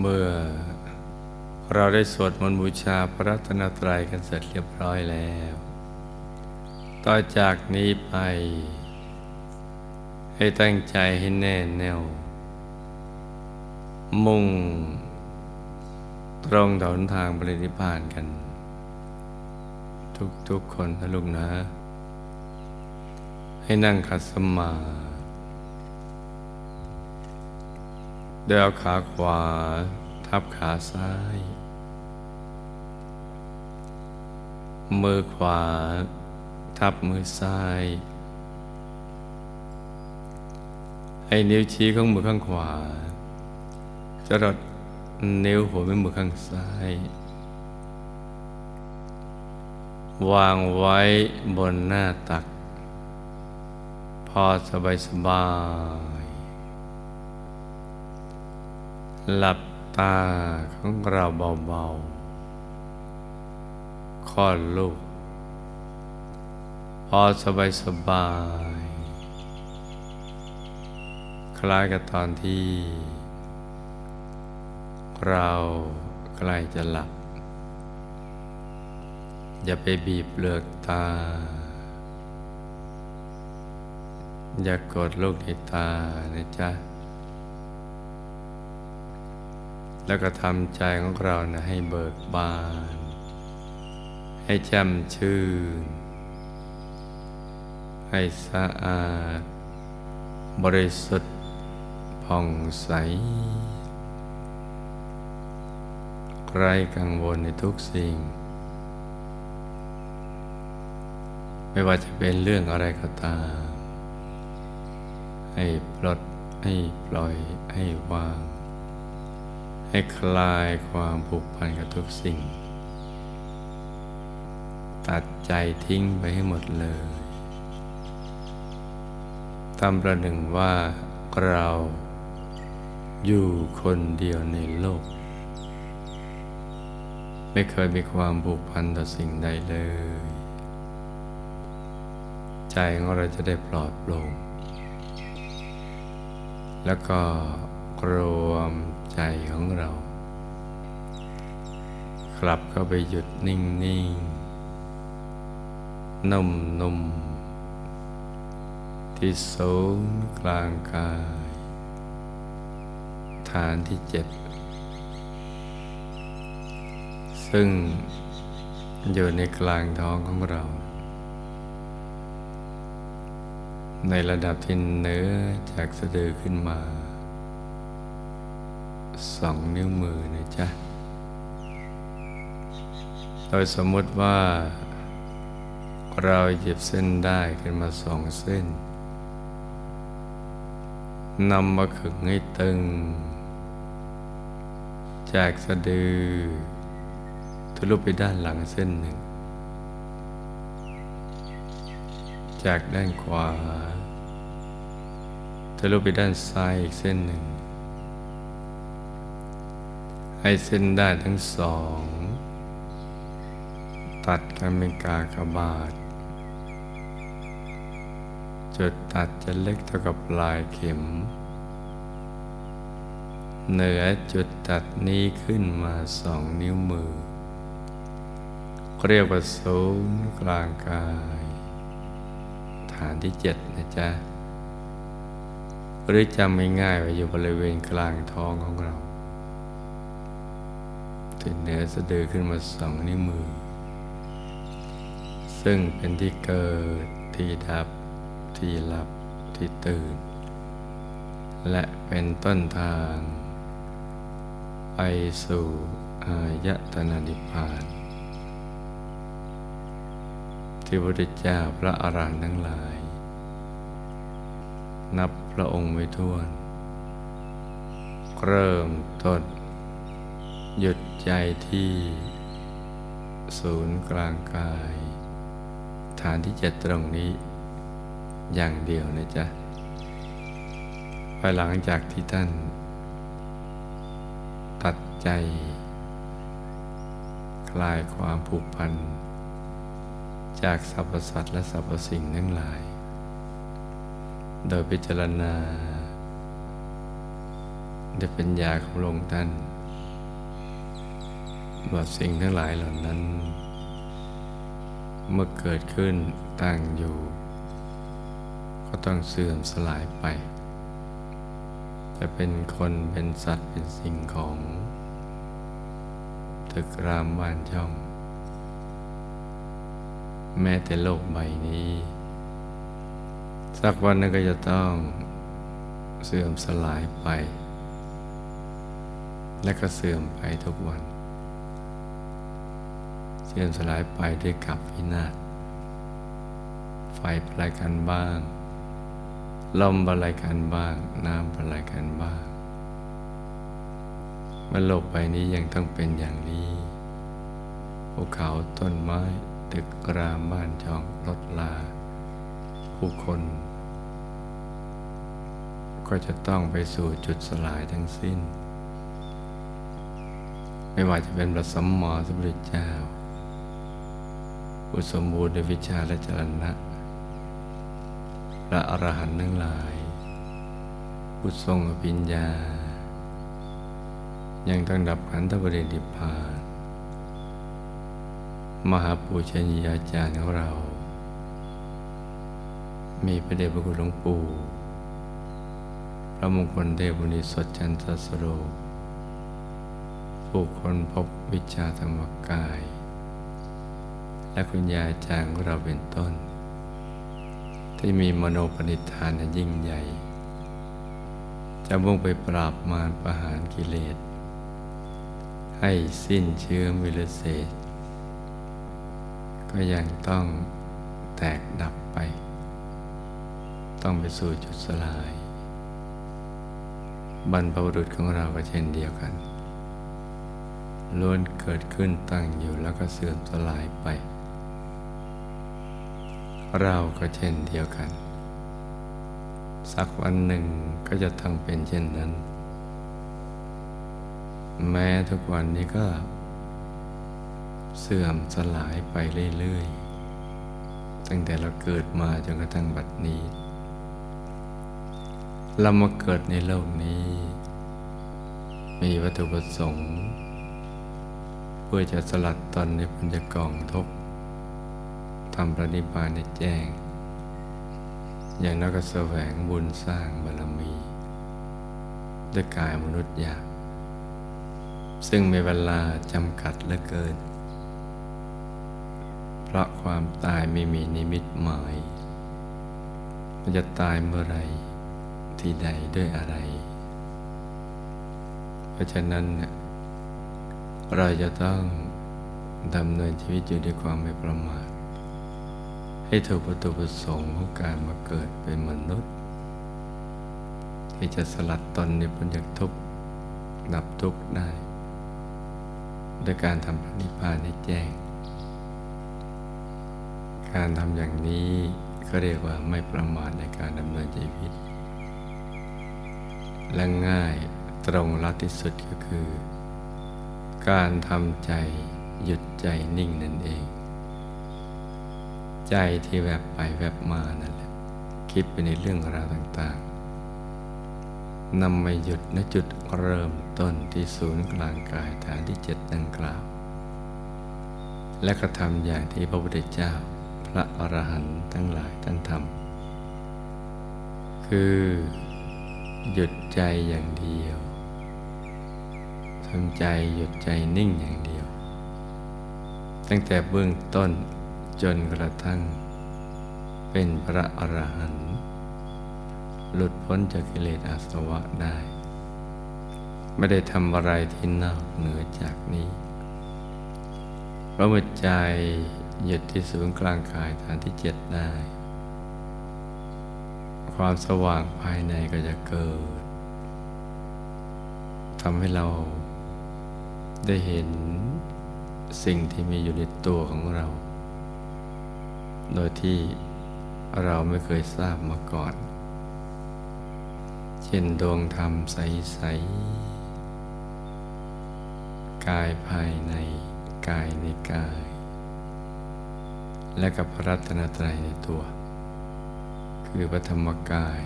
เมื่อเราได้สวดมนต์บูชาพระรัตนตรัยกันเสร็จเรียบร้อยแล้ว ต่อจากนี้ไป ให้ตั้งใจให้แน่แน่ว มุ่ง ตรงถนทางบริณิพพานกัน ทุกๆคนนะลูกนะ ให้นั่งขัดสมาธิ โดยเอาขาขวา ทับขาซ้าย มือขวา ทับมือซ้าย ให้นิ้วชี้ของมือข้างขวา จะรดนิ้วหัวแม่มือข้างซ้าย วางไว้บนหน้าตัก พอสบายสบาย หลับตาของเราเบาๆคลอดลูก พอสบายสบาย คล้ายกับตอนที่ เราใกล้จะหลับ อย่าไปบีบเปลือกตา อย่ากกดลูกในตานะจ๊ะ แล้วก็ทำใจของเรานะให้เบิกบาน ให้แจ่มชื่น ให้สะอาด บริสุทธิ์ผ่องใส ไร้กังวลในทุกสิ่ง ไม่ว่าจะเป็นเรื่องอะไรก็ตาม ให้ปลดให้ปล่อยให้วาง ให้คลายความผูกพันกับทุกสิ่ง ตัดใจทิ้งไปให้หมดเลยทำประหนึ่งว่าเราอยู่คนเดียวในโลก ไม่เคยมีความผูกพันต่อสิ่งใดเลย ใจของเราจะได้ปลอดโปร่งแล้วก็รวม ใจของเรา กลับเข้าไปหยุดนิ่งนิ่งนุ่มนุ่มที่ศูนย์กลางกาย ฐานที่เจ็ดซึ่งอยู่ในกลางท้องของเรา ในระดับที่เนื้อจากสะดือขึ้นมา สองนิ้วมือนะจ๊ะ โดยสมมติว่า เราหยิบเส้นได้ขึ้นมาสองเส้นนำมาขึงให้ตึง จากสะดือทะลุไปด้านหลังเส้นหนึ่ง จากด้านขวาทะลุไปด้านซ้ายอีกเส้นหนึ่ง ให้เส้นได้ทั้งสอง ตัดกันเป็นกากบาท จุดตัดจะเล็กเท่ากับปลายเข็ม เหนือจุดตัดนี้ขึ้นมาสองนิ้วมือ เรียกว่าศูนย์กลางกาย ฐานที่เจ็ดนะจ๊ะหรือจำง่ายๆว่าอยู่บริเวณกลางท้องของเรา ที่เหนือสะดือขึ้นมาสองนิ้วมือ ซึ่งเป็นที่เกิดที่ดับ ที่หลับที่ตื่น และเป็นต้นทาง ไปสู่อายตนะนิพพาน ที่พระพุทธเจ้าพระอรหันต์ทั้งหลาย นับพระองค์ไว้ทั่วเริ่มต้น หยุดใจที่ ศูนย์กลางกาย ฐานที่เจ็ดตรงนี้ อย่างเดียวนะจ๊ะภายหลังจากที่ท่าน ตัดใจ คลายความผูกพัน จากสรรพสัตว์และสรรพสิ่งทั้งหลาย โดยพิจารณาด้วยปัญญาของหลวงท่าน ว่าสิ่งทั้งหลายเหล่านั้น เมื่อเกิดขึ้นตั้งอยู่ ก็ต้องเสื่อมสลายไป จะเป็นคนเป็นสัตว์เป็นสิ่งของตึกรามบ้านช่อง แม้แต่โลกใบนี้ สักวันนึงก็จะต้องเสื่อมสลายไป และก็เสื่อมไปทุกวัน เสื่อมสลายไปด้วยกับพินาศไฟปลายกันบ้าง ลมปลายกันบ้าง น้ำปลายกันบ้างมันโลกใบนี้ยังต้องเป็นอย่างนี้ภูเขาต้นไม้ตึกรามบ้านช่องรถลา ผู้คน ก็จะต้องไปสู่จุดสลายทั้งสิ้น ไม่ว่าจะเป็นพระสัมมาสัมพุทธเจ้า ผู้สมบูรณ์ในวิชาและจรณะพระอรหันต์ทั้งหลาย ผู้ทรงอภิญญา ยังต้องดับขันธปรินิพพานมหาปูชนียาจารย์ของเรา มีพระเดชพระคุณหลวงปู่พระมงคลเทพุณิสดจันทสโรผู้คนพบวิชาธรรมกาย และคุณยายจางของเราเป็นต้น ที่มีมโนปณิธานยิ่งใหญ่ จะมุ่งไปปราบมารประหารกิเลส ให้สิ้นเชื้อมิลเศษ ก็ยังต้องแตกดับไป ต้องไปสู่จุดสลาย บรรพบุรุษของเราก็เช่นเดียวกันล้วนเกิดขึ้นตั้งอยู่แล้วก็เสื่อมสลายไป เราก็เช่นเดียวกัน สักวันหนึ่งก็จะต้องเป็นเช่นนั้น แม้ทุกวันนี้ก็ เสื่อมสลายไปเรื่อยๆ ตั้งแต่เราเกิดมาจนกระทั่งบัดนี้ เรามาเกิดในโลกนี้ มีวัตถุประสงค์ เพื่อจะสลัดตนในปัญจกองทุก ทำประนิพานในแจ้ง อย่างนักแสวงบุญสร้างบารมี ด้วยกายมนุษย์ยาก ซึ่งมีเวลาจำกัดเหลือเกิน เพราะความตายไม่มีนิมิตหมายมันจะตายเมื่อไรที่ใดด้วยอะไร เพราะฉะนั้นเราจะต้องดำเนินชีวิตอยู่ด้วยความไม่ประมาท ให้ถูกประตูประสงค์ของการมาเกิดเป็นมนุษย์ ที่จะสลัดตนในพ้นจากทุกข์ดับทุกข์ได้ด้วยการทำพระนิพพานให้แจ้ง การทำอย่างนี้ก็เรียกว่าไม่ประมาทในการดำเนินชีวิต และง่ายตรงรัดที่สุดก็คือ การทำใจหยุดใจนิ่งนั่นเอง ใจที่แวบไปแวบมานั่นแหละ คิดไปในเรื่องราวต่างๆนำมาหยุดณจุดเริ่มต้นที่ศูนย์กลางกายฐานที่เจ็ดดังกล่าว และกระทำอย่างที่พระพุทธเจ้า พระอรหันต์ทั้งหลายท่านทำคือหยุดใจอย่างเดียวทำใจหยุดใจนิ่งอย่างเดียว ตั้งแต่เบื้องต้น จนกระทั่ง เป็นพระอรหันต์หลุดพ้นจากกิเลสอาสวะได้ ไม่ได้ทำอะไรที่นอกเหนือจากนี้เพราะมือใจหยุดที่ศูนย์กลางกายฐานที่เจ็ดได้ ความสว่างภายในก็จะเกิดทำให้เราได้เห็นสิ่งที่มีอยู่ในตัวของเรา โดยที่เราไม่เคยทราบมาก่อน เช่นดวงธรรมใส ๆ กายภายในกายในกาย และกับพระรัตนตรัยในตัว คือพระธรรมกาย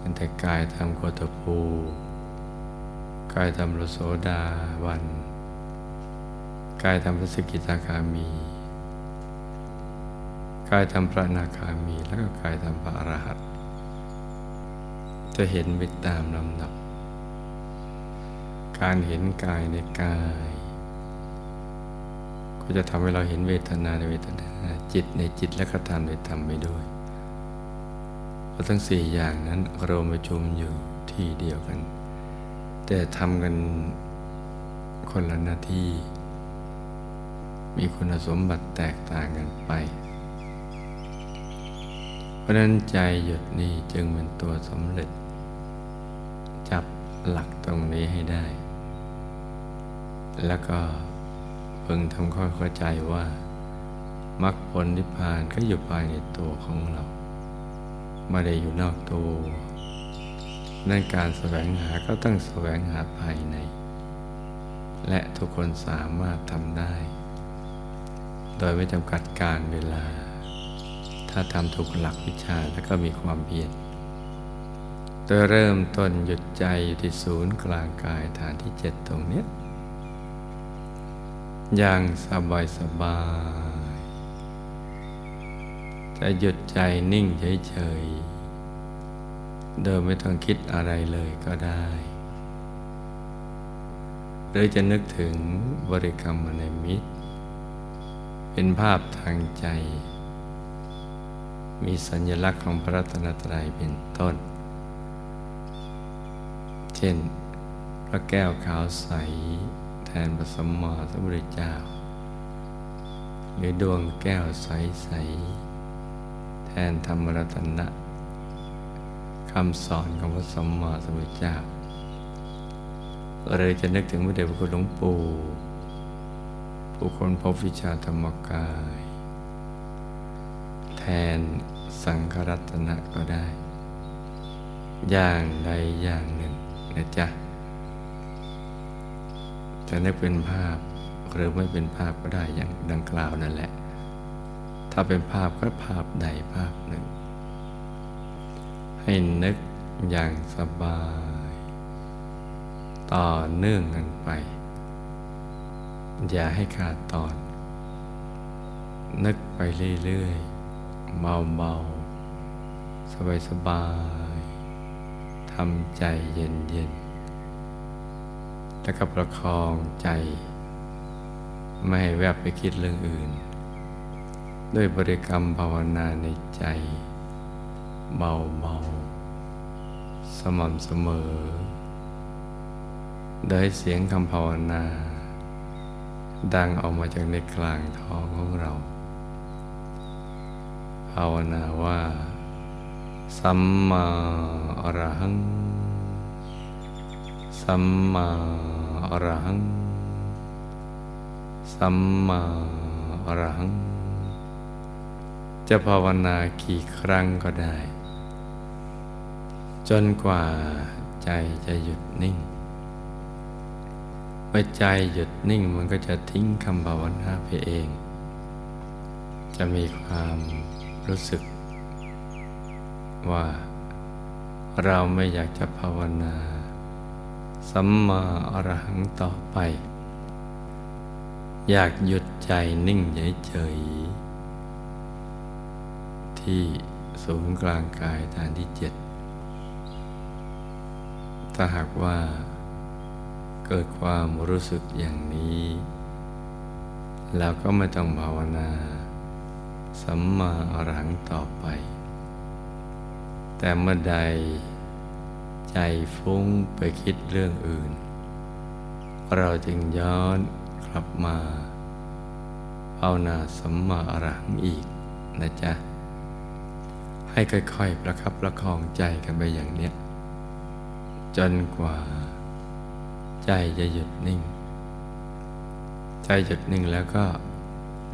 ตั้งแต่กายธรรมโคตภูกายธรรมโลโสดาวัน กายทำพระสกิทาคามี กายทำพระนาคามีแล้วก็กายทำพระอรหันต์จะเห็นไปตามลำดับ การเห็นกายในกาย ก็จะทำให้เราเห็นเวทนาในเวทนาจิตในจิตและกระทำในธรรมไปด้วยเพราะทั้งสี่อย่างนั้นรวมประชุมอยู่ที่เดียวกัน แต่ทำกันคนละหน้าที่ มีคุณสมบัติแตกต่างกันไป ราะนั้นใจหยุดนี้จึงเป็นตัวสำเร็จ จับหลักตรงนี้ให้ได้ แล้วก็เพิ่งทำข้อเข้าใจว่ามรรคผลนิพพานก็อยู่ภายในตัวของเรา ไม่ได้อยู่นอกตัวนั่นการแสวงหาก็ต้องแสวงหาภายใน และทุกคนสามารถทำได้ โดยไม่จำกัดการเวลา ถ้าทำถูกหลักวิชาแล้วก็มีความเพียรโดยเริ่มต้นหยุดใจอยู่ที่ศูนย์กลางกายฐานที่เจ็ดตรงนี้อย่างสบายสบาย จะหยุดใจนิ่งเฉยๆ โดยไม่ต้องคิดอะไรเลยก็ได้ หรือจะนึกถึงบริกรรมในมิตร เป็นภาพทางใจ มีสัญลักษณ์ของพระรัตนตรัยเป็นต้น เช่น พระแก้วขาวใสแทนพระสมมาสมุทรเจ้า หรือดวงแก้วใสๆแทนธรรมรัตนะคำสอนของพระสมมาสมุทรเจ้าเลยจะนึกถึงพระเดชพระคุณหลวงปู่ผู้คนพบวิชาธรรมกาย นสังฆรัตนะก็ได้ อย่างใดอย่างหนึ่งนะจ๊ะจะนึกเป็นภาพหรือไม่เป็นภาพก็ได้อย่างดังกล่าวนั่นแหละ ถ้าเป็นภาพก็ภาพใดภาพหนึ่ง ให้นึกอย่างสบาย ต่อเนื่องกันไป อย่าให้ขาดตอน นึกไปเรื่อยๆ เบาๆสบายๆทำใจเย็นๆแล้วก็ประคองใจ ไม่ให้แวบไปคิดเรื่องอื่น ด้วยบริกรรมภาวนาในใจ เบาๆสม่ำเสมอ โดยเสียงคำภาวนา ดังออกมาจากในกลางท้องของเราาวนาว่า สัมมาอรหัง สัมมาอรหัง สัมมาอรหัง จะภาวนากี่ครั้งก็ได้ จนกว่าใจจะหยุดนิ่ง เมื่อใจหยุดนิ่งมันก็จะทิ้งคำภาวนาไปเอง จะมีความ รู้สึก ว่าเราไม่อยากจะภาวนาสัมมาอรหังต่อไป อยากหยุดใจนิ่งเฉยๆที่ศูนย์กลางกายฐานที่เจ็ดถ้าหากว่า เกิดความรู้สึกอย่างนี้เราก็ไม่ต้องภาวนา สัมมาอรหังต่อไป แต่เมื่อใดใจฟุ้งไปคิดเรื่องอื่น เราจึงย้อนกลับมาภาวนาสัมมาอรหังอีกนะจ๊ะ ให้ค่อยๆประคับประคองใจกันไปอย่างเนี้ย จนกว่า ใจจะหยุดนิ่ง ใจหยุดนิ่งแล้วก็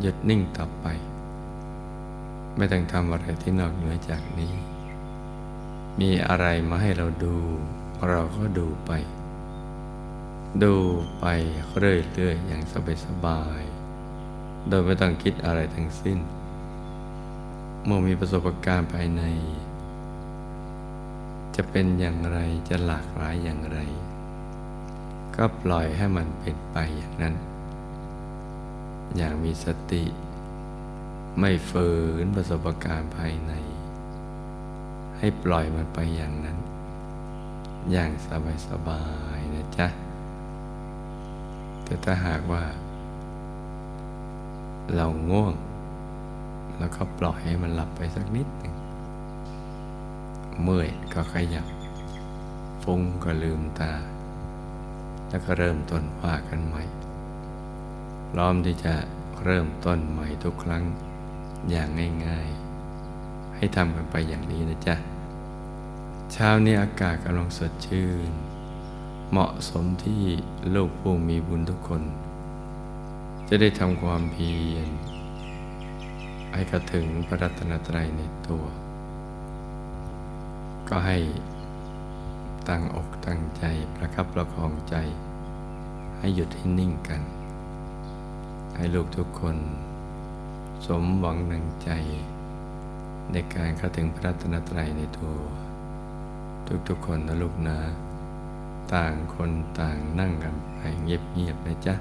หยุดนิ่งต่อไป ไม่ต้องทำอะไรที่นอกเหนือจากนี้ มีอะไรมาให้เราดู เราก็ดูไป ดูไปเรื่อยๆอย่างสบายๆโดยไม่ต้องคิดอะไรทั้งสิ้น เมื่อมีประสบการณ์ภายใน จะเป็นอย่างไรจะหลากหลายอย่างไร ก็ปล่อยให้มันเป็นไปอย่างนั้น อย่างมีสติ ไม่ฝืนประสบการณ์ภายใน ให้ปล่อยมันไปอย่างนั้น อย่างสบายๆนะจ๊ะ แต่ถ้าหากว่า เราง่วง แล้วก็ปล่อยให้มันหลับไปสักนิดหนึ่งเมื่อยก็ขยับ ฟุ้งก็ลืมตา แล้วก็เริ่มต้นว่ากันใหม่พร้อมที่จะเริ่มต้นใหม่ทุกครั้ง อย่างง่ายๆ ให้ทำกันไปอย่างนี้นะจ๊ะ เช้านี้อากาศกำลังสดชื่น เหมาะสมที่ลูกผู้มีบุญทุกคน จะได้ทำความเพียรให้กระถึงพระรัตนตรัยในตัว ก็ให้ตั้งอกตั้งใจประคับประคองใจ ให้หยุดให้นิ่งกัน ให้ลูกทุกคน สมหวังหนังใจ ในการเข้าถึงพระรัตนตรัยในตัว ทุกๆคนนะลูกนะ ต่างคนต่างนั่งกันไปเงียบๆนะจ๊ะ